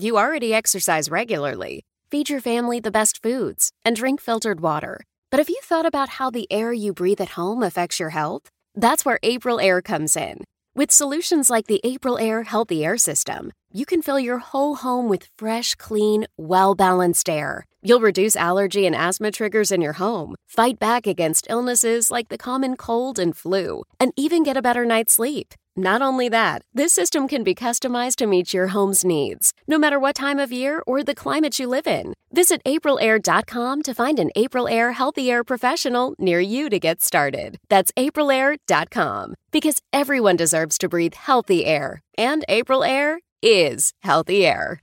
You already exercise regularly. Feed your family the best foods and drink filtered water. But have you thought about how the air you breathe at home affects your health? That's where April Air comes in. With solutions like the April Air Healthy Air System, you can fill your whole home with fresh, clean, well balanced air. You'll reduce allergy and asthma triggers in your home, fight back against illnesses like the common cold and flu, and even get a better night's sleep. Not only that, this system can be customized to meet your home's needs, no matter what time of year or the climate you live in. Visit aprilair.com to find an April Air Healthy Air professional near you to get started. That's aprilair.com. Because everyone deserves to breathe healthy air, and April Air is healthy air.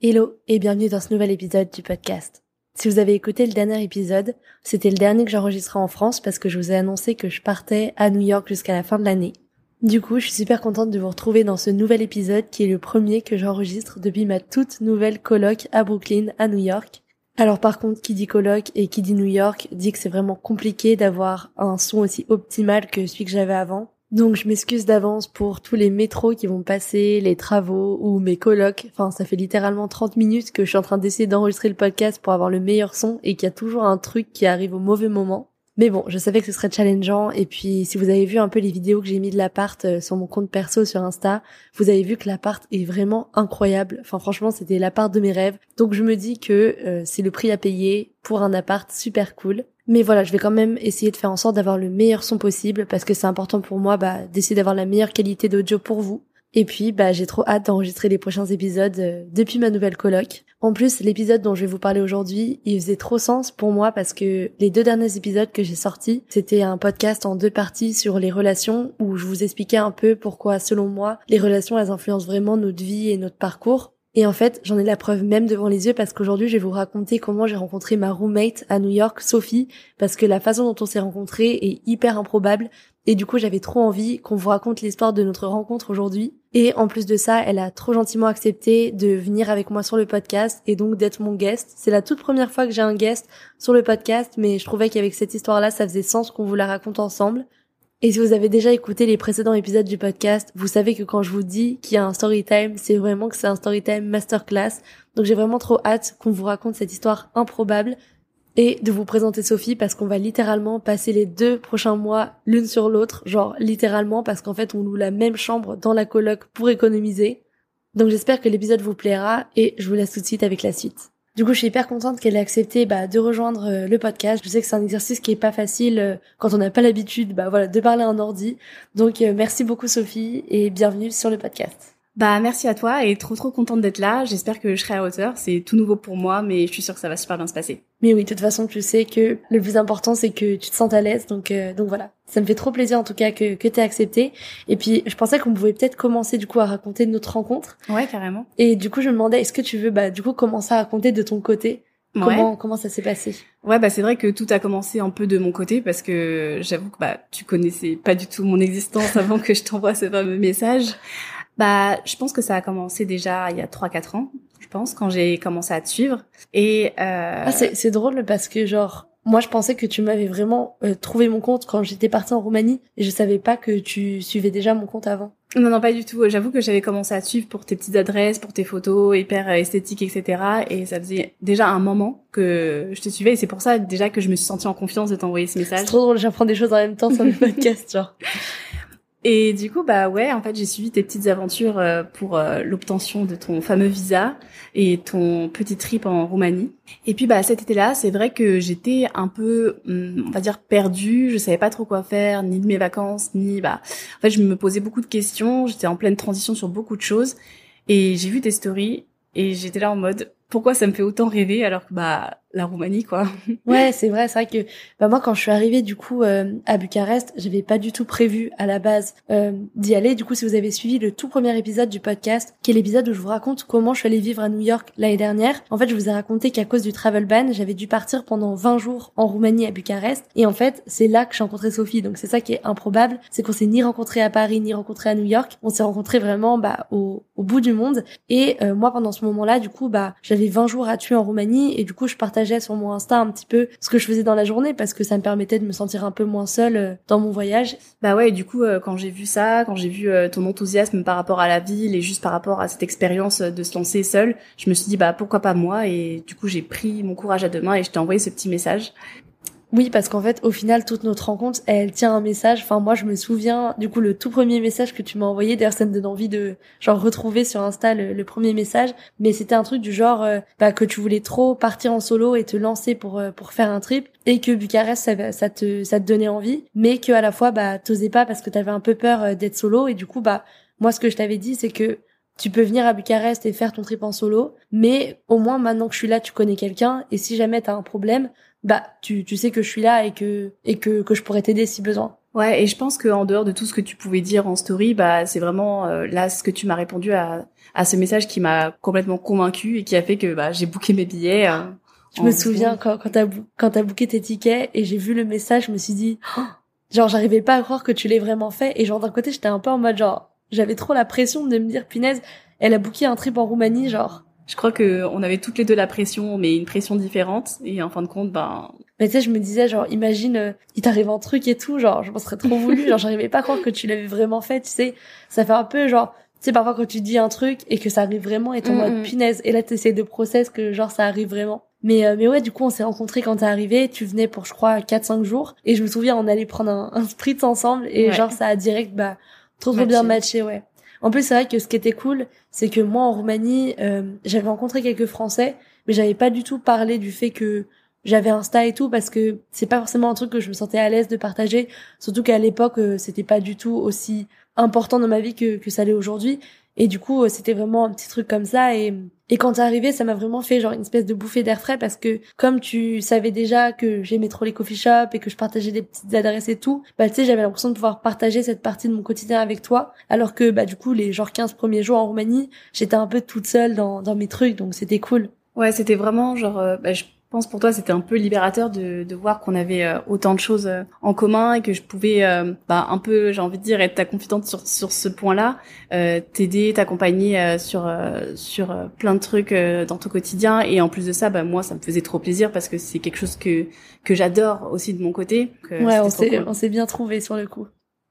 Hello et bienvenue dans ce nouvel épisode du podcast. Si vous avez écouté le dernier épisode, c'était le dernier que j'enregistrais en France parce que je vous ai annoncé que je partais à New York jusqu'à la fin de l'année. Du coup, je suis super contente de vous retrouver dans ce nouvel épisode qui est le premier que j'enregistre depuis ma toute nouvelle coloc à Brooklyn, à New York. Alors par contre, qui dit coloc et qui dit New York dit que c'est vraiment compliqué d'avoir un son aussi optimal que celui que j'avais avant. Donc je m'excuse d'avance pour tous les métros qui vont passer, les travaux ou mes colocs. Enfin, ça fait littéralement 30 minutes que je suis en train d'essayer d'enregistrer le podcast pour avoir le meilleur son et qu'il y a toujours un truc qui arrive au mauvais moment. Mais bon, je savais que ce serait challengeant et puis si vous avez vu un peu les vidéos que j'ai mis de l'appart euh, sur mon compte perso sur Insta, vous avez vu que l'appart est vraiment incroyable. Enfin franchement, c'était l'appart de mes rêves. Donc je me dis que euh, c'est le prix à payer pour un appart super cool. Mais voilà, je vais quand même essayer de faire en sorte d'avoir le meilleur son possible parce que c'est important pour moi bah, d'essayer d'avoir la meilleure qualité d'audio pour vous. Et puis, bah, j'ai trop hâte d'enregistrer les prochains épisodes euh, depuis ma nouvelle coloc. En plus, l'épisode dont je vais vous parler aujourd'hui, il faisait trop sens pour moi parce que les deux derniers épisodes que j'ai sortis, c'était un podcast en deux parties sur les relations où je vous expliquais un peu pourquoi, selon moi, les relations, elles influencent vraiment notre vie et notre parcours. Et en fait, j'en ai la preuve même devant les yeux parce qu'aujourd'hui, je vais vous raconter comment j'ai rencontré ma roommate à New York, Sophie, parce que la façon dont on s'est rencontrés est hyper improbable. Et du coup, j'avais trop envie qu'on vous raconte l'histoire de notre rencontre aujourd'hui. Et en plus de ça, elle a trop gentiment accepté de venir avec moi sur le podcast et donc d'être mon guest. C'est la toute première fois que j'ai un guest sur le podcast, mais je trouvais qu'avec cette histoire-là, ça faisait sens qu'on vous la raconte ensemble. Et si vous avez déjà écouté les précédents épisodes du podcast, vous savez que quand je vous dis qu'il y a un story time, c'est vraiment que c'est un story time masterclass. Donc j'ai vraiment trop hâte qu'on vous raconte cette histoire improbable et de vous présenter Sophie parce qu'on va littéralement passer les deux prochains mois l'une sur l'autre, genre littéralement parce qu'en fait on loue la même chambre dans la coloc pour économiser. Donc j'espère que l'épisode vous plaira et je vous laisse tout de suite avec la suite. Du coup, je suis hyper contente qu'elle ait accepté bah, de rejoindre euh, le podcast. Je sais que c'est un exercice qui est pas facile euh, quand on n'a pas l'habitude bah, voilà, de parler en ordi. Donc, euh, merci beaucoup Sophie et bienvenue sur le podcast. Bah merci à toi et trop trop contente d'être là. J'espère que je serai à hauteur. C'est tout nouveau pour moi, mais je suis sûre que ça va super bien se passer. Mais oui, de toute façon, tu sais que le plus important c'est que tu te sens à l'aise. Donc donc voilà, ça me fait trop plaisir en tout cas que que t'aies accepté. Et puis je pensais qu'on pouvait peut-être commencer du coup à raconter notre rencontre. Ouais, carrément. Et du coup je me demandais est-ce que tu veux bah du coup commencer à raconter de ton côté? Comment, comment ça s'est passé? Ouais, bah c'est vrai que tout a commencé un peu de mon côté parce que j'avoue que bah tu connaissais pas du tout mon existence avant que je t'envoie ce fameux message. Bah, je pense que ça a commencé déjà il y a 3-4 ans, je pense, quand j'ai commencé à te suivre. Et euh... ah, c'est drôle parce que genre moi je pensais que tu m'avais vraiment euh, trouvé mon compte quand j'étais partie en Roumanie et je savais pas que tu suivais déjà mon compte avant. Non, non, pas du tout. J'avoue que j'avais commencé à te suivre pour tes petites adresses, pour tes photos hyper esthétiques, etc. Et ça faisait déjà un moment que je te suivais et c'est pour ça déjà que je me suis sentie en confiance de t'envoyer ce message. C'est trop drôle, j'apprends des choses en même temps sur le podcast, genre. Et du coup, bah ouais, en fait, j'ai suivi tes petites aventures euh, pour euh, l'obtention de ton fameux visa et ton petit trip en Roumanie. Et puis, bah cet été-là, c'est vrai que j'étais un peu, hum, on va dire, perdue. Je savais pas trop quoi faire, ni de mes vacances, ni bah. En fait, je me posais beaucoup de questions. J'étais en pleine transition sur beaucoup de choses. Et j'ai vu tes stories et j'étais là en mode, pourquoi ça me fait autant rêver alors que bah la Roumanie quoi. ouais, c'est vrai, c'est vrai que bah moi quand je suis arrivée du coup euh, à Bucarest, j'avais pas du tout prévu à la base euh, d'y aller. Du coup, si vous avez suivi le tout premier épisode du podcast, qui est l'épisode où je vous raconte comment je suis allée vivre à New York l'année dernière, en fait, je vous ai raconté qu'à cause du travel ban, j'avais dû partir pendant 20 jours en Roumanie à Bucarest et en fait, c'est là que j'ai rencontré Sophie. Donc c'est ça qui est improbable, c'est qu'on s'est ni rencontré à Paris ni rencontré à New York, on s'est rencontré vraiment bah au, au bout du monde et euh, moi pendant ce moment-là, du coup, bah j'avais 20 jours à tuer en Roumanie et du coup, je partageais sur mon Insta un petit peu ce que je faisais dans la journée parce que ça me permettait de me sentir un peu moins seule euh, dans mon voyage. Bah ouais, et du coup, euh, quand j'ai vu ça, quand j'ai vu euh, ton enthousiasme par rapport à la ville et juste par rapport à cette expérience de se lancer seule, je me suis dit bah pourquoi pas moi? Et du coup j'ai pris mon courage à deux mains et je t'ai envoyé ce petit message. Oui, parce qu'en fait, au final, toute notre rencontre, elle tient un message. Enfin, moi, je me souviens, du coup, le tout premier message que tu m'as envoyé, d'ailleurs, ça me donne envie de, genre, retrouver sur Insta le, premier message. Mais c'était un truc du genre, euh, bah, que tu voulais trop partir en solo et te lancer pour, euh, pour faire un trip. Et que Bucarest, ça, te, ça te donnait envie. Mais que, à la fois, bah, t'osais pas parce que t'avais un peu peur euh, d'être solo. Et du coup, bah, moi, ce que je t'avais dit, c'est que tu peux venir à Bucarest et faire ton trip en solo, mais au moins maintenant que je suis là, tu connais quelqu'un, et si jamais t'as un problème, bah tu, tu sais que je suis là et que et que, que je pourrais t'aider si besoin. Ouais, et je pense que en dehors de tout ce que tu pouvais dire en story, bah c'est vraiment euh, là ce que tu m'as répondu à à ce message qui m'a complètement convaincu et qui a fait que bah j'ai booké mes billets. Euh, je me souviens quand quand t'as quand t'as booké tes tickets et j'ai vu le message, je me suis dit oh, genre j'arrivais pas à croire que tu l'aies vraiment fait et genre d'un côté j'étais un peu en mode genre j'avais trop la pression de me dire punaise elle a booké un trip en Roumanie genre je crois que on avait toutes les deux la pression, mais une pression différente. Et en fin de compte, ben. Mais tu sais, je me disais, genre, imagine, euh, il t'arrive un truc et tout, genre, je m'en serais trop voulu, genre, j'arrivais pas à croire que tu l'avais vraiment fait, tu sais. Ça fait un peu, genre, tu sais, parfois quand tu dis un truc et que ça arrive vraiment et ton mm, mode mm. punaise. Et là, t'essayes de process que, genre, ça arrive vraiment. Mais, euh, mais ouais, du coup, on s'est rencontrés quand t'es arrivé. Tu venais pour, je crois, 4-5 jours. Et je me souviens, on allait prendre un, un spritz ensemble. Et genre, ça a direct, bah, trop trop bien matché, ouais. En plus, c'est vrai que ce qui était cool, c'est que moi en Roumanie, euh, j'avais rencontré quelques Français, mais j'avais pas du tout parlé du fait que j'avais Insta et tout parce que c'est pas forcément un truc que je me sentais à l'aise de partager. Surtout qu'à l'époque, euh, c'était pas du tout aussi important dans ma vie que, que ça l'est aujourd'hui. Et du coup, euh, c'était vraiment un petit truc comme ça. Et, et quand t'es arrivé, ça m'a vraiment fait genre une espèce de bouffée d'air frais parce que comme tu savais déjà que j'aimais trop les coffee shops et que je partageais des petites adresses et tout, bah tu sais, j'avais l'impression de pouvoir partager cette partie de mon quotidien avec toi. Alors que bah du coup, les genre 15 premiers jours en Roumanie, j'étais un peu toute seule dans, dans mes trucs, donc c'était cool. Ouais, c'était vraiment genre, euh, bah, je je pense pour toi c'était un peu libérateur de, de voir qu'on avait euh, autant de choses euh, en commun et que je pouvais euh, bah, un peu j'ai envie de dire être ta confidente sur sur ce point-là t'aider t'accompagner sur sur plein de trucs dans ton quotidien. Et en plus de ça bah moi ça me faisait trop plaisir parce que c'est quelque chose que que j'adore aussi de mon côté. Ouais on s'est on s'est bien trouvé sur le coup.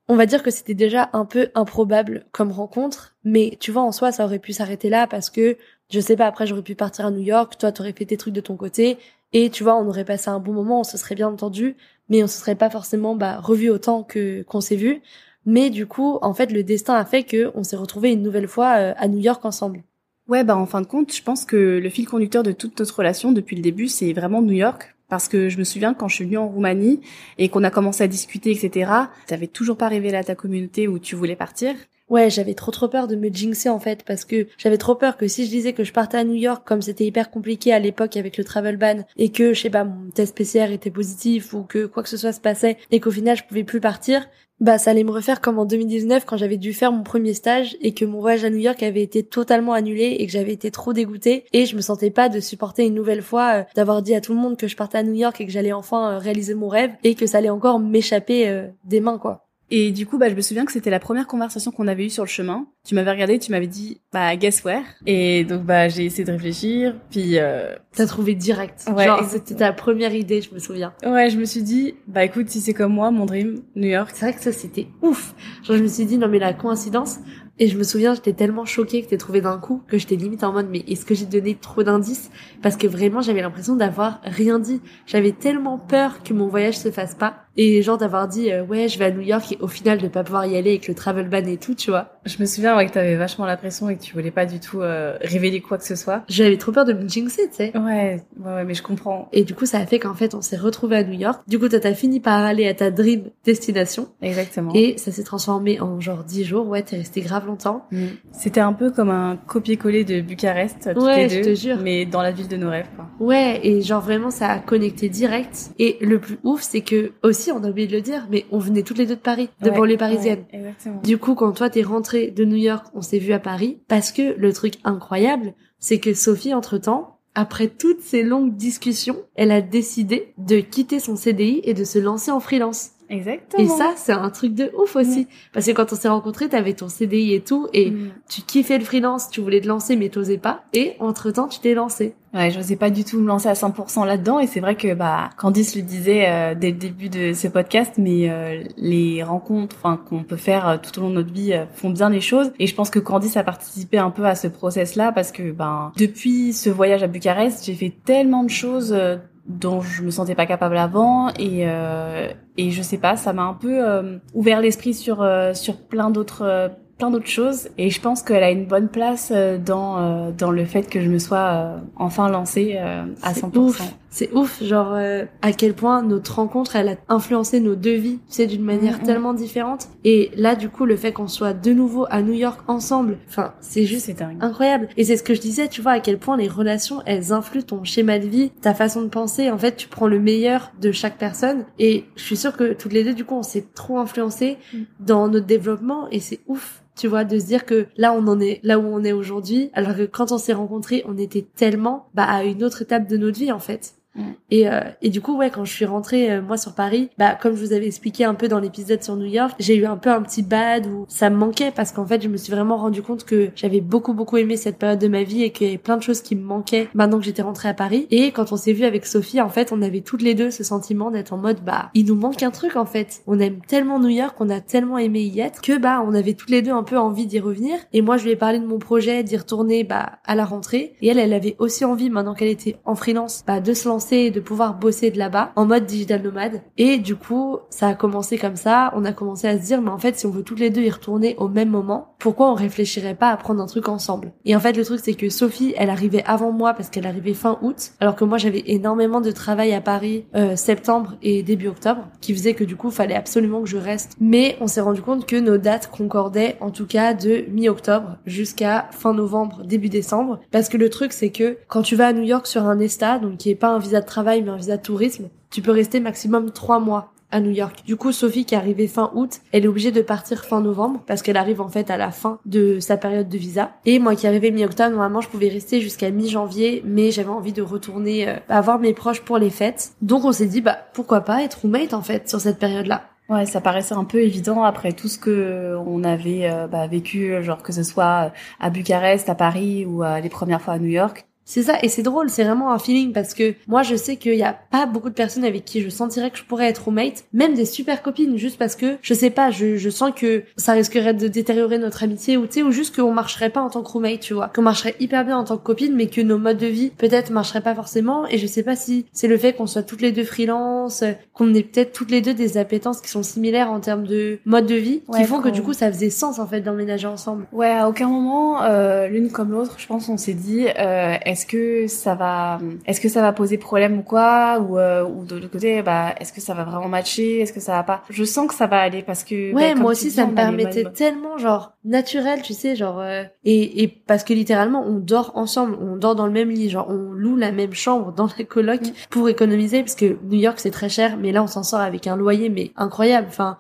On va dire que c'était déjà un peu improbable comme rencontre, mais tu vois, en soi, ça aurait pu s'arrêter là parce que, je sais pas, après j'aurais pu partir à New York, toi t'aurais fait tes trucs de ton côté, et tu vois, on aurait passé un bon moment, on se serait bien entendu, mais on se serait pas forcément bah, revu autant que qu'on s'est vu. Mais du coup, en fait, le destin a fait que on s'est retrouvés une nouvelle fois euh, à New York ensemble. Ouais, bah en fin de compte, je pense que le fil conducteur de toute notre relation depuis le début, c'est vraiment New York. Parce que je me souviens quand je suis venue en Roumanie et qu'on a commencé à discuter, etc. T'avais toujours pas révélé à ta communauté où tu voulais partir. Ouais, j'avais trop trop peur de me jinxer en fait parce que j'avais trop peur que si je disais que je partais à New York comme c'était hyper compliqué à l'époque avec le travel ban et que je sais pas mon test PCR était positif ou que quoi que ce soit se passait et qu'au final je pouvais plus partir, bah ça allait me refaire comme en 2019 quand j'avais dû faire mon premier stage et que mon voyage à New York avait été totalement annulé et que j'avais été trop dégoûtée et je me sentais pas de supporter une nouvelle fois euh, d'avoir dit à tout le monde que je partais à New York et que j'allais enfin euh, réaliser mon rêve et que ça allait encore m'échapper euh, des mains quoi. Et du coup, bah, je me souviens que c'était la première conversation qu'on avait eue sur le chemin. Tu m'avais regardé, tu m'avais dit, bah, guess where? Et donc, bah, j'ai essayé de réfléchir, puis euh... T'as trouvé direct. Ouais, Genre, c'était ta première idée, je me souviens. Ouais, je me suis dit, bah, écoute, si c'est comme moi, mon dream, New York. C'est vrai que ça, c'était ouf. Genre, je me suis dit, non, mais la coïncidence. Et je me souviens, j'étais tellement choquée que t'aies trouvé d'un coup que j'étais limite en mode, mais est-ce que j'ai donné trop d'indices? Parce que vraiment, j'avais l'impression d'avoir rien dit. J'avais tellement peur que mon voyage se fasse pas. Et genre d'avoir dit, euh, ouais, je vais à New York et au final de pas pouvoir y aller avec le travel ban et tout, tu vois. Je me souviens, ouais, que t'avais vachement la pression et que tu voulais pas du tout euh, révéler quoi que ce soit. J'avais trop peur de me jinxer, tu sais. Ouais, ouais, ouais, mais je comprends. Et du coup, ça a fait qu'en fait, on s'est retrouvés à New York. Du coup, toi, t'as fini par aller à ta dream destination. Exactement. Et ça s'est transformé en genre 10 jours. Ouais, t'es resté grave longtemps. Mm. C'était un peu comme un copier-coller de Bucarest, toutes Ouais, les je deux, te jure. mais dans la ville de nos rêves, quoi. Ouais, et genre vraiment, ça a connecté direct. Et le plus ouf, c'est que aussi, on a oublié de le dire, mais on venait toutes les deux de Paris, de Ouais, banlieue parisienne. ouais, exactement. Du coup, quand toi t'es rentrée de New York, on s'est vu à Paris. Parce que le truc incroyable, c'est que Sophie, entre-temps, après toutes ces longues discussions, elle a décidé de quitter son CDI et de se lancer en freelance. Exactement. Et ça, c'est un truc de ouf aussi. Parce que quand on s'est rencontrés, t'avais ton CDI et tout, et tu kiffais le freelance, tu voulais te lancer, mais t'osais pas. Et entre-temps, tu t'es lancé. Ouais, j'osais pas du tout me lancer à 100% là-dedans et c'est vrai que bah Candice le disait euh, dès le début de ce podcast mais euh, les rencontres enfin qu'on peut faire euh, tout au long de notre vie euh, font bien les choses et je pense que Candice a participé un peu à ce process là parce que ben depuis ce voyage à Bucarest, j'ai fait tellement de choses euh, dont je me sentais pas capable avant et euh, et je sais pas, ça m'a un peu euh, ouvert l'esprit sur euh, sur plein d'autres euh, plein d'autres choses et je pense qu'elle a une bonne place euh, dans euh, dans le fait que je me sois euh, enfin lancée euh, à C'est 100%. ouf. C'est ouf, genre euh, à quel point notre rencontre, elle a influencé nos deux vies, tu sais, d'une manière Mhm. tellement différente. Et là, du coup, le fait qu'on soit de nouveau à New York ensemble, enfin, c'est juste C'est dingue. incroyable. Et c'est ce que je disais, tu vois, à quel point les relations, elles influent ton schéma de vie, ta façon de penser. En fait, tu prends le meilleur de chaque personne. Et je suis sûre que toutes les deux, du coup, on s'est trop influencé Mm. dans notre développement. Et c'est ouf. Tu vois, de se dire que là, on en est là où on est aujourd'hui, alors que quand on s'est rencontrés, on était tellement bah, à une autre étape de notre vie, en fait. Mm. Et, euh, et du coup, ouais, quand je suis rentrée, euh, moi, sur Paris, bah, comme je vous avais expliqué un peu dans l'épisode sur New York, j'ai eu un peu un petit bad où ça me manquait parce qu'en fait, je me suis vraiment rendu compte que j'avais beaucoup, beaucoup aimé cette période de ma vie et qu'il y avait plein de choses qui me manquaient maintenant que j'étais rentrée à Paris. Et quand on s'est vu avec Sophie, en fait, on avait toutes les deux ce sentiment d'être en mode, bah, il nous manque un truc, en fait. On aime tellement New York, on a tellement aimé y être que, bah, on avait toutes les deux un peu envie d'y revenir. Et moi, je lui ai parlé de mon projet d'y retourner, bah, à la rentrée. Et elle, elle avait aussi envie, maintenant qu'elle était en freelance, bah, de se lancer de pouvoir bosser de là-bas en mode digital nomade. Et du coup, ça a commencé comme ça. On a commencé à se dire, mais en fait, si on veut toutes les deux y retourner au même moment, pourquoi on réfléchirait pas à prendre un truc ensemble? Et en fait, le truc, c'est que Sophie, elle arrivait avant moi parce qu'elle arrivait fin août, alors que moi, j'avais énormément de travail à Paris euh, septembre et début octobre, qui faisait que du coup, fallait absolument que je reste. Mais on s'est rendu compte que nos dates concordaient, en tout cas, de mi-octobre jusqu'à fin novembre, début décembre. Parce que le truc, c'est que quand tu vas à New York sur un ESTA, donc qui est pas un visa de travail, mais un visa de tourisme, tu peux rester maximum trois mois à New York. Du coup, Sophie qui est arrivée fin août, elle est obligée de partir fin novembre parce qu'elle arrive en fait à la fin de sa période de visa. Et moi qui arrivais mi-octobre, normalement je pouvais rester jusqu'à mi-janvier, mais j'avais envie de retourner euh, bah, voir mes proches pour les fêtes. Donc on s'est dit bah pourquoi pas être roommate en fait sur cette période-là. Ouais, ça paraissait un peu évident après tout ce que on avait euh, bah, vécu, genre que ce soit à Bucarest, à Paris ou euh, les premières fois à New York. C'est ça, et c'est drôle, c'est vraiment un feeling parce que moi je sais qu'il y a pas beaucoup de personnes avec qui je sentirais que je pourrais être roommate, même des super copines, juste parce que je sais pas, je, je sens que ça risquerait de détériorer notre amitié ou tu sais, ou juste qu'on marcherait pas en tant que roommate, tu vois, qu'on marcherait hyper bien en tant que copine, mais que nos modes de vie peut-être marcheraient pas forcément. Et je sais pas si c'est le fait qu'on soit toutes les deux freelance, qu'on ait peut-être toutes les deux des appétences qui sont similaires en termes de mode de vie, qui font que du coup ça faisait sens en fait d'emménager ensemble. Ouais, à aucun moment euh, l'une comme l'autre, je pense, on s'est dit. Euh, est-ce que ça va, est-ce que ça va poser problème ou quoi, ou euh, ou de l'autre côté, bah, est-ce que ça va vraiment matcher, est-ce que ça va pas? Je sens que ça va aller parce que. Ouais, bah, moi aussi, ça me permettait tellement genre naturel, tu sais, genre euh, et et parce que littéralement on dort ensemble, on dort dans le même lit, genre on loue la même chambre dans la coloc Mm. pour économiser parce que New York c'est très cher, mais là on s'en sort avec un loyer mais incroyable. Enfin,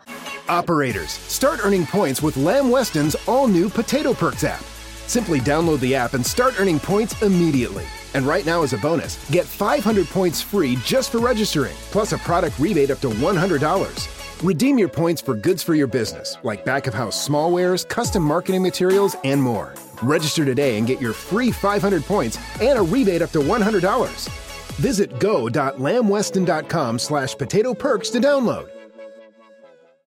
Operators, start earning points with Lamb Weston's all new Potato Perks app. Simply download the app and start earning points immediately. And right now, as a bonus, get 500 points free just for registering, plus a product rebate up to $100. Redeem your points for goods for your business, like back of house smallwares, custom marketing materials, and more. Register today and get your free 500 points and a rebate up to $100. Visit go.lambweston.com slash potato perks to download.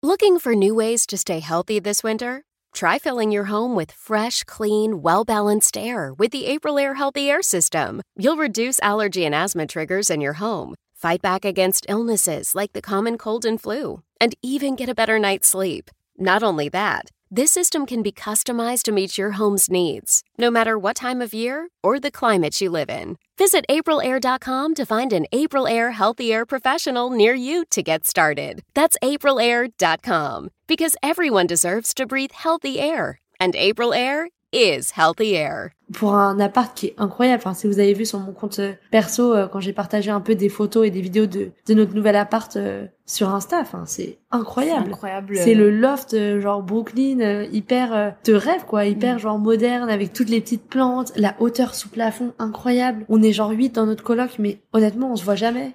Looking for new ways to stay healthy this winter? Try filling your home with fresh, clean, well balanced air with the April Air Healthy Air System. You'll reduce allergy and asthma triggers in your home, fight back against illnesses like the common cold and flu, and even get a better night's sleep. Not only that, this system can be customized to meet your home's needs, no matter what time of year or the climate you live in. Visit aprilair.com to find an April Air Healthy Air professional near you to get started. That's aprilair.com because everyone deserves to breathe healthy air, and April Air is healthy air. pour un appart qui est incroyable. Enfin, si vous avez vu sur mon compte perso euh, quand j'ai partagé un peu des photos et des vidéos de, de notre nouvel appart euh, sur Insta, enfin, c'est incroyable. incroyable. C'est le loft euh, genre Brooklyn euh, hyper euh, de rêve quoi, hyper Mm. genre moderne avec toutes les petites plantes, la hauteur sous plafond incroyable. On est genre 8 dans notre coloc mais honnêtement, on se voit jamais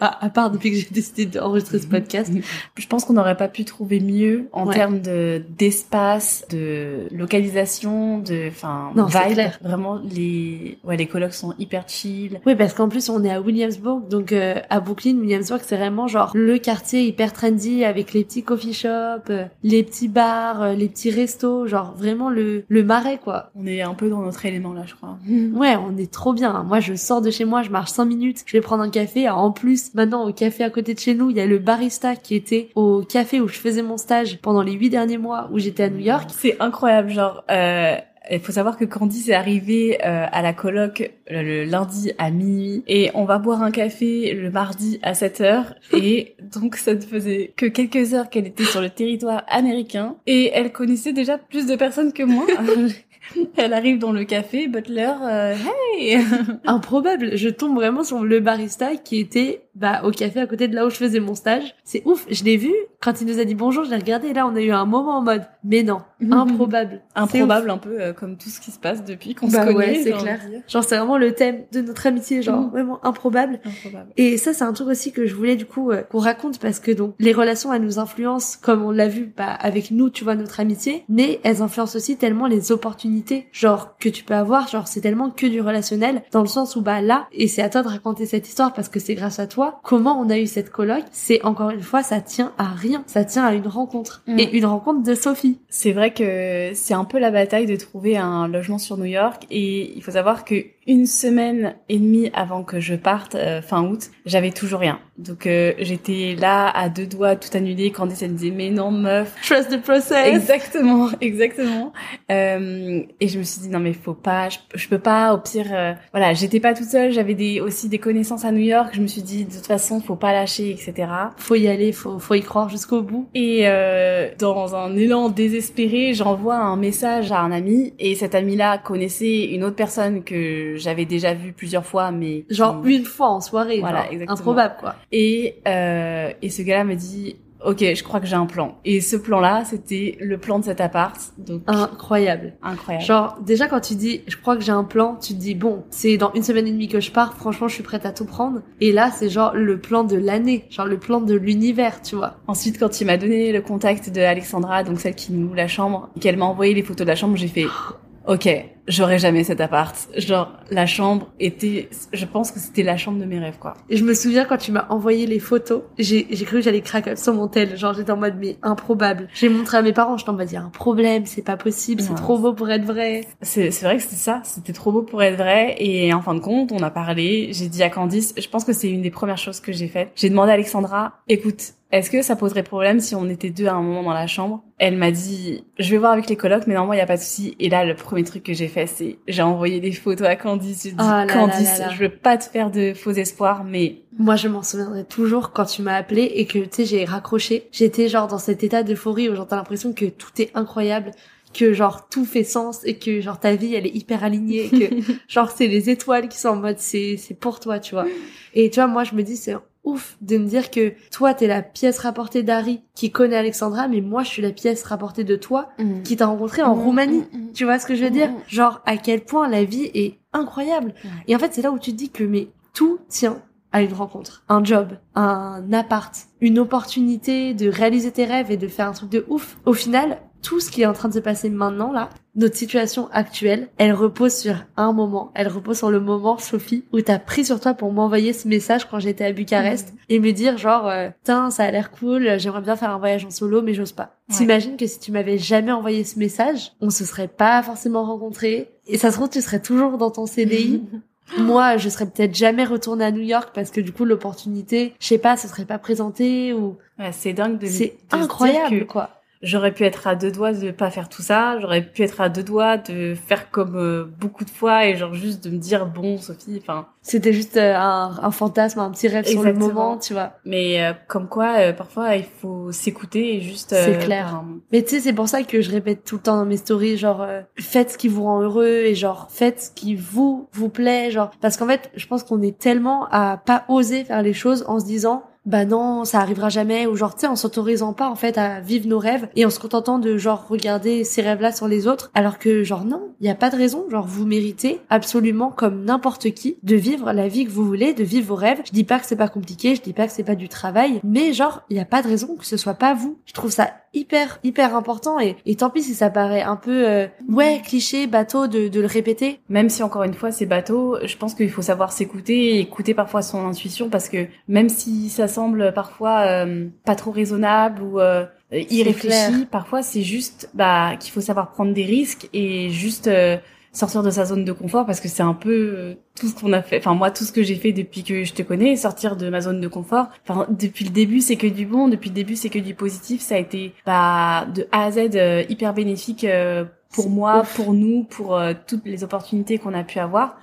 à, à part depuis que j'ai décidé d'enregistrer ce podcast. Je pense qu'on n'aurait pas pu trouver mieux en Ouais. termes de d'espace, de localisation, de enfin vibe. clair. Vraiment les ouais les colocs sont hyper chill. Oui, parce qu'en plus, on est à Williamsburg, donc euh, à Brooklyn, Williamsburg, c'est vraiment genre le quartier hyper trendy avec les petits coffee shops, euh, les petits bars, euh, les petits restos, genre vraiment le, le marais, quoi. On est un peu dans notre élément là, je crois. Ouais, on est trop bien. Moi, je sors de chez moi, je marche 5 minutes, je vais prendre un café. Alors, en plus, maintenant, au café à côté de chez nous, il y a le barista qui était au café où je faisais mon stage pendant les 8 derniers mois où j'étais à New York. C'est incroyable, genre euh, il faut savoir que Candice est arrivée euh, à la coloc le, le lundi à minuit et on va boire un café le mardi à 7 heures et donc ça ne faisait que quelques heures qu'elle était sur le territoire américain et elle connaissait déjà plus de personnes que moi. elle arrive dans le café, Butler, euh, hey Improbable. Je tombe vraiment sur le barista qui était bah, au café à côté de là où je faisais mon stage. C'est ouf. Je l'ai vu. Quand il nous a dit bonjour, je l'ai regardé et là, on a eu un moment en mode, mais non, improbable. Improbable un peu euh, comme tout ce qui se passe depuis qu'on Bah se connaît. ouais, c'est clair. Genre c'est vraiment le thème de notre amitié, genre Mhm. vraiment improbable. Improbable. Et ça c'est un truc aussi que je voulais du coup euh, qu'on raconte parce que donc les relations elles nous influencent comme on l'a vu bah, avec nous, tu vois notre amitié, mais elles influencent aussi tellement les opportunités genre que tu peux avoir, genre c'est tellement que du relationnel dans le sens où bah là et c'est à toi de raconter cette histoire parce que c'est grâce à toi comment on a eu cette coloc, c'est encore une fois ça tient à rien, ça tient à une rencontre Mhm. et une rencontre de Sophie. C'est vrai que c'est un peu la bataille de trouver un logement sur New York et il faut savoir que une semaine et demie avant que je parte euh, fin août, j'avais toujours rien. Donc euh, j'étais là à deux doigts tout annulé. Candice elle me disait mais non meuf. Trust the process. Exactement, exactement. Euh, et je me suis dit non mais faut pas, je, je peux pas. Au pire, euh, voilà, j'étais pas toute seule. J'avais des aussi des connaissances à New York. Je me suis dit de toute façon faut pas lâcher, etc. Faut y aller, faut faut y croire jusqu'au bout. Et euh, dans un élan désespéré, j'envoie un message à un ami et cet ami-là connaissait une autre personne que j'avais déjà vue plusieurs fois, mais qui- Genre une fois en soirée, Voilà, genre, exactement. improbable quoi. Et euh, et ce gars-là me dit Ok, je crois que j'ai un plan. Et ce plan-là, c'était le plan de cet appart. Donc Incroyable. incroyable. Genre déjà quand tu dis je crois que j'ai un plan, tu te dis bon, c'est dans une semaine et demie que je pars, franchement je suis prête à tout prendre. Et là c'est genre le plan de l'année, genre le plan de l'univers, tu vois. Ensuite, quand il m'a donné le contact de Alexandra, donc celle qui nous loue la chambre, qu'elle m'a envoyé les photos de la chambre, j'ai fait Ok, j'aurais jamais cet appart. Genre, la chambre était, je pense que c'était la chambre de mes rêves, quoi. Et je me souviens quand tu m'as envoyé les photos, j'ai, j'ai cru que j'allais craquer sur mon tel. Genre, j'étais en mode, mais improbable. J'ai montré à mes parents, je t'en va dire un problème, c'est pas possible, c'est trop beau pour être vrai. C'est, c'est vrai que c'était ça, c'était trop beau pour être vrai. Et en fin de compte, on a parlé, j'ai dit à Candice, je pense que c'est une des premières choses que j'ai faites. J'ai demandé à Alexandra, écoute, est-ce que ça poserait problème si on était deux à un moment dans la chambre? Elle m'a dit, je vais voir avec les colocs, mais normalement il y a pas de souci. Et là, le premier truc que j'ai fait, j'ai envoyé des photos à Candice. J'ai dit, Oh Candice, je veux pas te faire de faux espoirs, mais Moi, je m'en souviendrai toujours quand tu m'as appelé et que, tu sais, j'ai raccroché. J'étais genre dans cet état d'euphorie où genre t'as l'impression que tout est incroyable, que genre tout fait sens et que genre ta vie elle est hyper alignée, et que genre c'est les étoiles qui sont en mode c'est c'est pour toi, tu vois. Et tu vois, moi je me dis c'est ouf de me dire que toi t'es la pièce rapportée d'Harry qui connaît Alexandra, mais moi je suis la pièce rapportée de toi Mm. qui t'a rencontré en Mm, Roumanie. mm. Tu vois ce que je veux dire? Genre à quel point la vie est incroyable. Ouais. Et en fait, c'est là où tu te dis que mais tout tient à une rencontre, un job, un appart, une opportunité de réaliser tes rêves et de faire un truc de ouf. Au final, tout ce qui est en train de se passer maintenant là, notre situation actuelle, elle repose sur un moment. Elle repose sur le moment, Sophie, où t'as pris sur toi pour m'envoyer ce message quand j'étais à Bucarest et me dire genre, euh, Tain, ça a l'air cool, j'aimerais bien faire un voyage en solo, mais j'ose pas. Ouais. T'imagines que si tu m'avais jamais envoyé ce message, on se serait pas forcément rencontrés. Et ça se trouve, tu serais toujours dans ton CDI. Moi, je serais peut-être jamais retournée à New York parce que du coup, l'opportunité, je sais pas, se serait pas présentée ou Ouais, c'est dingue de, c'est incroyable, que quoi. J'aurais pu être à deux doigts de pas faire tout ça. J'aurais pu être à deux doigts de faire comme euh, beaucoup de fois et genre juste de me dire bon Sophie, enfin. C'était juste euh, un, un fantasme, un petit rêve sur le Exactement. moment, tu vois. Mais euh, comme quoi, euh, parfois il faut s'écouter et juste. C'est euh, clair. Mais tu sais, c'est pour ça que je répète tout le temps dans mes stories, genre, euh, faites ce qui vous rend heureux et genre, faites ce qui vous, vous plaît, genre. Parce qu'en fait, je pense qu'on est tellement à pas oser faire les choses en se disant, bah non, ça arrivera jamais, ou genre, tu sais, en s'autorisant pas, en fait, à vivre nos rêves et en se contentant de, genre, regarder ces rêves-là sur les autres, alors que, genre, non, il y a pas de raison, genre, vous méritez absolument, comme n'importe qui, de vivre la vie que vous voulez, de vivre vos rêves. Je dis pas que c'est pas compliqué, je dis pas que c'est pas du travail, mais genre, il y a pas de raison que ce soit pas vous. Je trouve ça hyper, hyper important et, et tant pis si ça paraît un peu, euh, ouais, cliché, bateau de, de le répéter. Même si encore une fois c'est bateau, je pense qu'il faut savoir s'écouter et écouter parfois son intuition parce que même si ça semble parfois euh, pas trop raisonnable ou euh, irréfléchi, parfois c'est juste bah qu'il faut savoir prendre des risques et juste euh, sortir de sa zone de confort parce que c'est un peu euh, tout ce qu'on a fait enfin moi tout ce que j'ai fait depuis que je te connais sortir de ma zone de confort enfin depuis le début c'est que du bon depuis le début c'est que du positif ça a été bah de A à Z euh, hyper bénéfique euh, pour moi ouf. pour nous pour euh, toutes les opportunités qu'on a pu avoir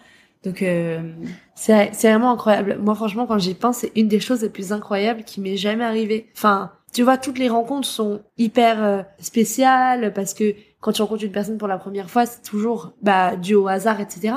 donc euh, C'est, c'est vraiment incroyable. Moi, franchement, quand j'y pense, c'est une des choses les plus incroyables qui m'est jamais arrivée. Enfin, tu vois, toutes les rencontres sont hyper spéciales parce que quand tu rencontres une personne pour la première fois, c'est toujours bah dû au hasard, etc.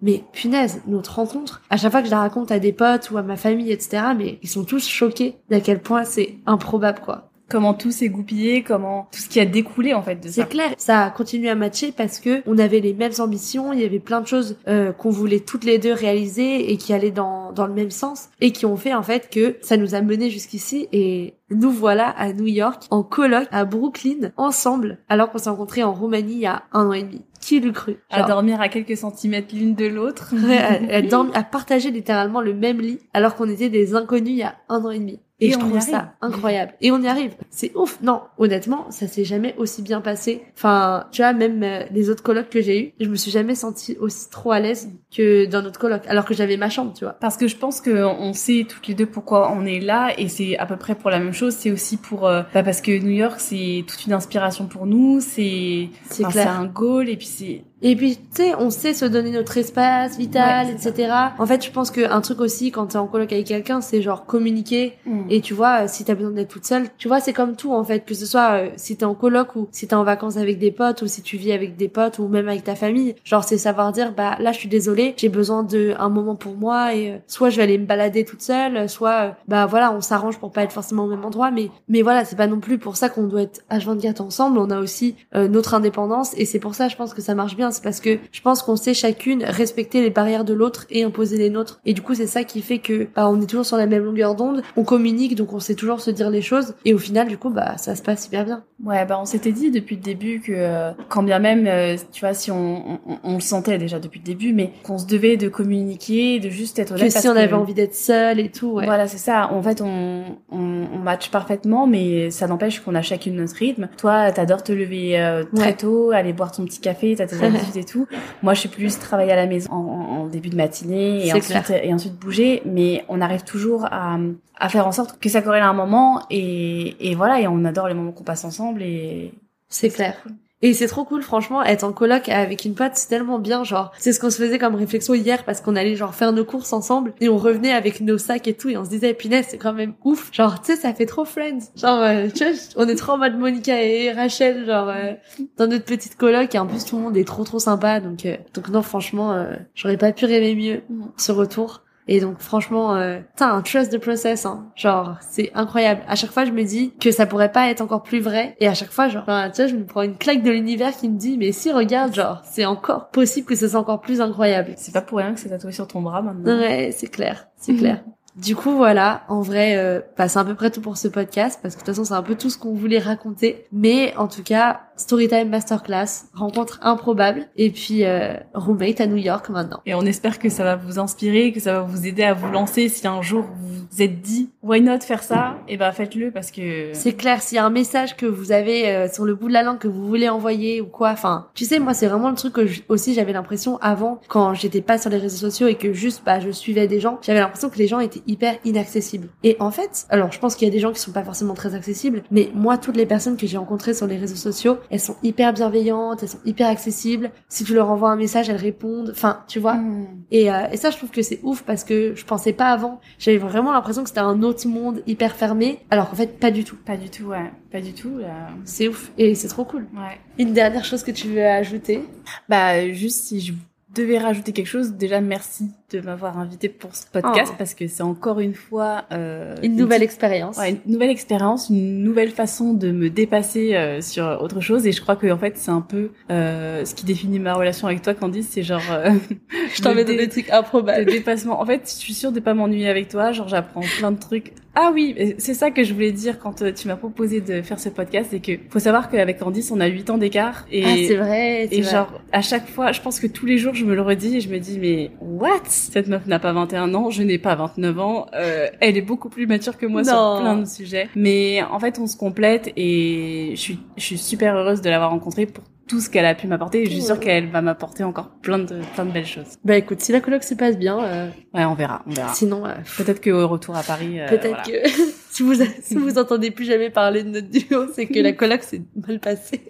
Mais punaise, notre rencontre, à chaque fois que je la raconte à des potes ou à ma famille, etc., mais ils sont tous choqués d'à quel point c'est improbable, quoi. Comment tout s'est goupillé comment tout ce qui a découlé en fait de ça C'est clair, ça a continué à matcher parce que on avait les mêmes ambitions, il y avait plein de choses euh, qu'on voulait toutes les deux réaliser et qui allaient dans, dans le même sens et qui ont fait en fait que ça nous a menés jusqu'ici et nous voilà à New York, en colloque, à Brooklyn, ensemble, alors qu'on s'est rencontrés en Roumanie il y a un an et demi. Qui l'eût cru à dormir à quelques centimètres l'une de l'autre ouais, à, à dormi- à partager littéralement le même lit alors qu'on était des inconnus il y a un an et demi. Et, Et je trouve ça incroyable. Et on y arrive. C'est ouf. Non, honnêtement, ça s'est jamais aussi bien passé. Enfin, tu vois, même euh, les autres colocs que j'ai eu, je me suis jamais sentie aussi trop à l'aise que dans notre coloc, alors que j'avais ma chambre, tu vois. Parce que je pense que on sait toutes les deux pourquoi on est là et c'est à peu près pour la même chose. C'est aussi pour euh, bah parce que New York c'est toute une inspiration pour nous. C'est C'est enfin, un goal et puis c'est Et puis, tu sais, on sait se donner notre espace vital, Ouais, etc. En fait, je pense qu'un truc aussi, quand t'es en coloc avec quelqu'un, c'est genre communiquer. Et tu vois, euh, si t'as besoin d'être toute seule, tu vois, c'est comme tout, en fait. Que ce soit euh, si t'es en coloc ou si t'es en vacances avec des potes ou si tu vis avec des potes ou même avec ta famille. Genre, c'est savoir dire, bah, là, je suis désolée, j'ai besoin de un moment pour moi et euh, soit je vais aller me balader toute seule, soit, euh, bah, voilà, on s'arrange pour pas être forcément au même endroit. Mais, mais voilà, c'est pas non plus pour ça qu'on doit être H24 ensemble. On a aussi notre indépendance et c'est pour ça, je pense que ça marche bien bien, c'est parce que je pense qu'on sait chacune respecter les barrières de l'autre et imposer les nôtres. Et du coup, c'est ça qui fait que bah, on est toujours sur la même longueur d'onde, on communique, donc on sait toujours se dire les choses. Et au final, du coup, bah ça se passe hyper bien. Ouais, bah on s'était dit depuis le début que euh, quand bien même, euh, tu vois, si on, on, on, le sentait déjà depuis le début, mais qu'on se devait de communiquer, de juste être honnête. Que si on avait envie d'être seul et tout. Ouais. Voilà, c'est ça. En fait, on, on, on match parfaitement, mais ça n'empêche qu'on a chacune notre rythme. Toi, t'adores te lever euh, très tôt, aller boire ton petit café, t'as tes habitudes et tout. Moi, je suis plus travailler à la maison en, en début de matinée et ensuite, et ensuite bouger, mais on arrive toujours à, à faire en sorte que ça corrèle à un moment et, et voilà, et on adore les moments qu'on passe ensemble et c'est clair. Cool. Et c'est trop cool, franchement, être en coloc avec une pote, c'est tellement bien, genre, c'est ce qu'on se faisait comme réflexion hier parce qu'on allait genre faire nos courses ensemble et on revenait avec nos sacs et tout et on se disait, punaise, c'est quand même ouf. Genre, tu sais, ça fait trop friends. Genre, euh, tu vois, on est trop en mode Monica et Rachel, genre, euh, dans notre petite coloc et en plus tout le monde est trop trop sympa donc, euh, donc non, franchement, euh, j'aurais pas pu rêver mieux ce retour. Et donc franchement, euh, t'as un trust the process, hein. Genre, c'est incroyable. À chaque fois, je me dis que ça pourrait pas être encore plus vrai. Et à chaque fois, genre, tu vois, je me prends une claque de l'univers qui me dit, mais si, regarde, genre, c'est encore possible que ce soit encore plus incroyable. C'est pas pour rien que c'est tatoué sur ton bras maintenant. Ouais, c'est clair, c'est clair. Du coup, voilà, en vrai, euh, bah, c'est à peu près tout pour ce podcast, parce que de toute façon, c'est un peu tout ce qu'on voulait raconter. Mais en tout cas, Storytime Masterclass, rencontre improbable, et puis euh, roommate à New York maintenant. Et on espère que ça va vous inspirer, que ça va vous aider à vous lancer si un jour vous vous êtes dit, why not faire ça? Et ben faites-le parce que... C'est clair, s'il y a un message que vous avez euh, sur le bout de la langue que vous voulez envoyer ou quoi, enfin, tu sais, moi, c'est vraiment le truc que je, aussi j'avais l'impression avant, quand j'étais pas sur les réseaux sociaux et que juste, bah, je suivais des gens, j'avais l'impression que les gens étaient hyper inaccessibles. Et en fait, alors je pense qu'il y a des gens qui sont pas forcément très accessibles, mais moi, toutes les personnes que j'ai rencontrées sur les réseaux sociaux, elles sont hyper bienveillantes, elles sont hyper accessibles. Si tu leur envoies un message, elles répondent. Enfin, tu vois. Mm. Et, euh, et ça, je trouve que c'est ouf parce que je pensais pas avant. J'avais vraiment l'impression que c'était un autre monde hyper fermé, alors qu'en fait, pas du tout. Pas du tout, ouais. Pas du tout. Là. C'est ouf. Et c'est trop cool. Ouais. Une dernière chose que tu veux ajouter? Bah, juste si je devais rajouter quelque chose, déjà merci de m'avoir invité pour ce podcast Oh. parce que c'est encore une fois euh, Une nouvelle expérience. Ouais, une nouvelle expérience, une nouvelle façon de me dépasser euh, sur autre chose et je crois que en fait c'est un peu euh, ce qui définit ma relation avec toi Candice, c'est genre Je dans dé- des trucs improbables. le dépassement. En fait, je suis sûre de pas m'ennuyer avec toi, genre j'apprends plein de trucs. Ah oui, et c'est ça que je voulais dire quand euh, tu m'as proposé de faire ce podcast, c'est que faut savoir qu'avec Candice, on a 8 ans d'écart et Ah, c'est vrai. et vrai. genre, à chaque fois, je pense que tous les jours, je me le redis et je me dis, mais what? Cette meuf n'a pas 21 ans, je n'ai pas 29 ans. euh, elle est beaucoup plus mature que moi Non. sur plein de sujets. Mais en fait, on se complète et je suis, je suis super heureuse de l'avoir rencontrée pour tout ce qu'elle a pu m'apporter et je suis sûre qu'elle va m'apporter encore plein de, plein de belles choses. Bah écoute, si la coloc se passe bien, euh, Ouais, on verra, on verra. sinon, euh, Peut-être qu'au retour à Paris, euh, peut-être voilà. que si vous si vous entendez plus jamais parler de notre duo, c'est que la coloc s'est mal passée.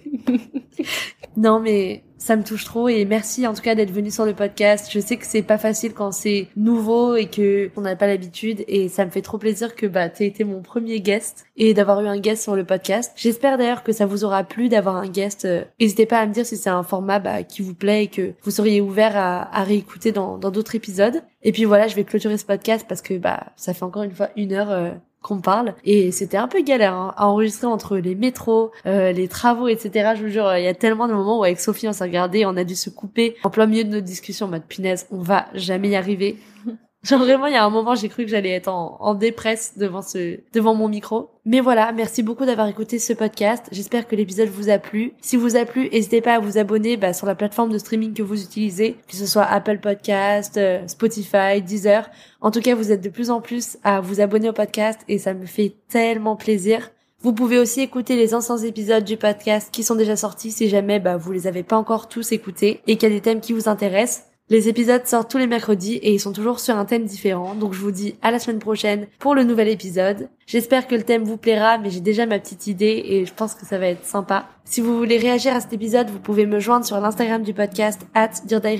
non mais ça me touche trop et merci en tout cas d'être venu sur le podcast. Je sais que c'est pas facile quand c'est nouveau et que on n'a pas l'habitude et ça me fait trop plaisir que bah t'aies été mon premier guest et d'avoir eu un guest sur le podcast. J'espère d'ailleurs que ça vous aura plu d'avoir un guest. Euh, N'hésitez pas à me dire si c'est un format bah, qui vous plaît et que vous seriez ouvert à, réécouter dans dans d'autres épisodes. Et puis voilà, je vais clôturer ce podcast parce que bah ça fait encore une fois une heure. euh, qu'on parle et c'était un peu galère hein, à enregistrer entre les métros, euh, les travaux, etc. Je vous jure, il y a tellement de moments où avec Sophie on s'est regardé, on a dû se couper en plein milieu de notre discussion en mode punaise, on va jamais y arriver. Genre vraiment, il y a un moment, j'ai cru que j'allais être en, en dépresse devant ce, devant mon micro. Mais voilà, merci beaucoup d'avoir écouté ce podcast. J'espère que l'épisode vous a plu. Si vous a plu, n'hésitez pas à vous abonner bah, sur la plateforme de streaming que vous utilisez, que ce soit Apple Podcast, euh, Spotify, Deezer. En tout cas, vous êtes de plus en plus à vous abonner au podcast et ça me fait tellement plaisir. Vous pouvez aussi écouter les anciens épisodes du podcast qui sont déjà sortis si jamais bah, vous les avez pas encore tous écoutés et qu'il y a des thèmes qui vous intéressent. Les épisodes sortent tous les mercredis et ils sont toujours sur un thème différent. Donc je vous dis à la semaine prochaine pour le nouvel épisode. J'espère que le thème vous plaira, mais j'ai déjà ma petite idée et je pense que ça va être sympa. Si vous voulez réagir à cet épisode, vous pouvez me joindre sur l'Instagram du podcast at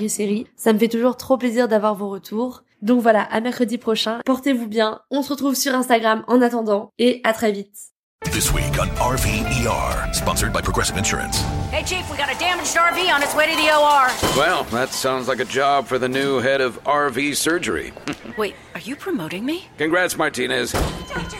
Série. Ça me fait toujours trop plaisir d'avoir vos retours. Donc voilà, à mercredi prochain. Portez-vous bien. On se retrouve sur Instagram en attendant et à très vite. This week on RVER, sponsored by Progressive Insurance. Hey, Chief, we got a damaged RV on its way to the OR. Well, that sounds like a job for the new head of RV surgery. Wait, are you promoting me? Congrats, Martinez. Doctor,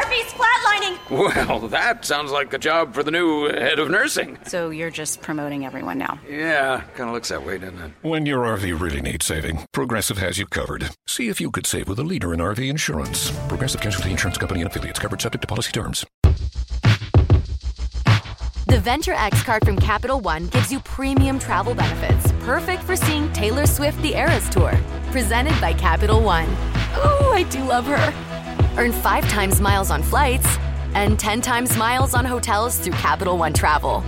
that RV's flatlining! Well, that sounds like a job for the new head of nursing. So you're just promoting everyone now? Yeah, kind of looks that way, doesn't it? When your RV really needs saving, Progressive has you covered. See if you could save with a leader in RV insurance. Progressive Casualty Insurance Company and affiliates covered subject to policy terms. The Venture X card from Capital One gives you premium travel benefits, perfect for seeing Taylor Swift the Eras Tour. Presented by Capital One. Ooh, I do love her. Earn five times miles on flights and 10 times miles on hotels through Capital One Travel.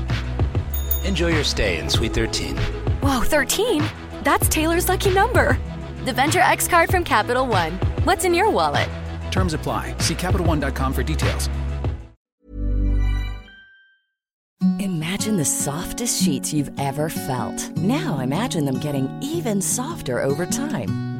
Enjoy your stay in Suite 13. Whoa, 13? That's Taylor's lucky number. The Venture X card from Capital One. What's in your wallet? Terms apply. See CapitalOne.com for details. Imagine the softest sheets you've ever felt. Now imagine them getting even softer over time.